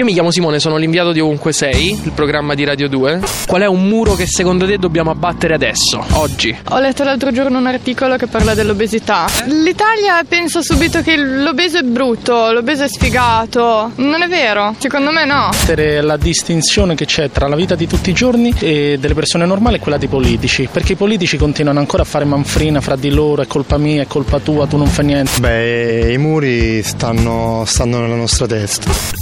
Io mi chiamo Simone, sono l'inviato di Ovunque Sei, il programma di Radio 2. Qual è un muro che secondo te dobbiamo abbattere adesso, oggi? Ho letto l'altro giorno un articolo che parla dell'obesità. L'Italia pensa subito che l'obeso è brutto, l'obeso è sfigato. Non è vero, secondo me no. La distinzione che c'è tra la vita di tutti i giorni e delle persone normali e quella dei politici, perché i politici continuano ancora a fare manfrina fra di loro, è colpa mia, è colpa tua, tu non fai niente. Beh, i muri stanno, stanno nella nostra testa.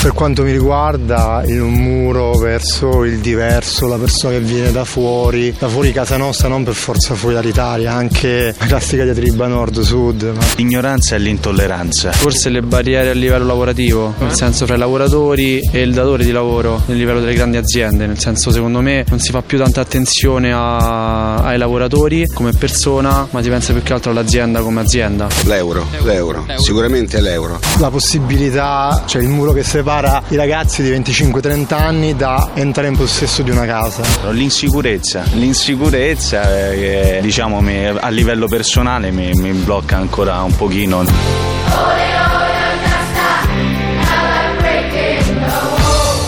Per quanto mi riguarda, il muro verso il diverso, la persona che viene da fuori, da fuori casa nostra, non per forza fuori dall'Italia, anche la classica diatriba nord-sud. Ma... L'ignoranza e l'intolleranza. Forse le barriere a livello lavorativo, nel senso fra i lavoratori e il datore di lavoro, nel livello delle grandi aziende, nel senso secondo me non si fa più tanta attenzione a, ai lavoratori come persona, ma si pensa più che altro all'azienda come azienda. L'euro, l'euro, l'euro. sicuramente l'euro. La possibilità, cioè il muro che separa i ragazzi di 25-30 anni da entrare in possesso di una casa. L'insicurezza, l'insicurezza che diciamo a livello personale mi, mi blocca ancora un pochino.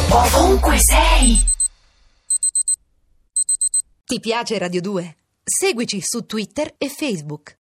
Ovunque sei. Ti piace Radio 2? Seguici su Twitter e Facebook.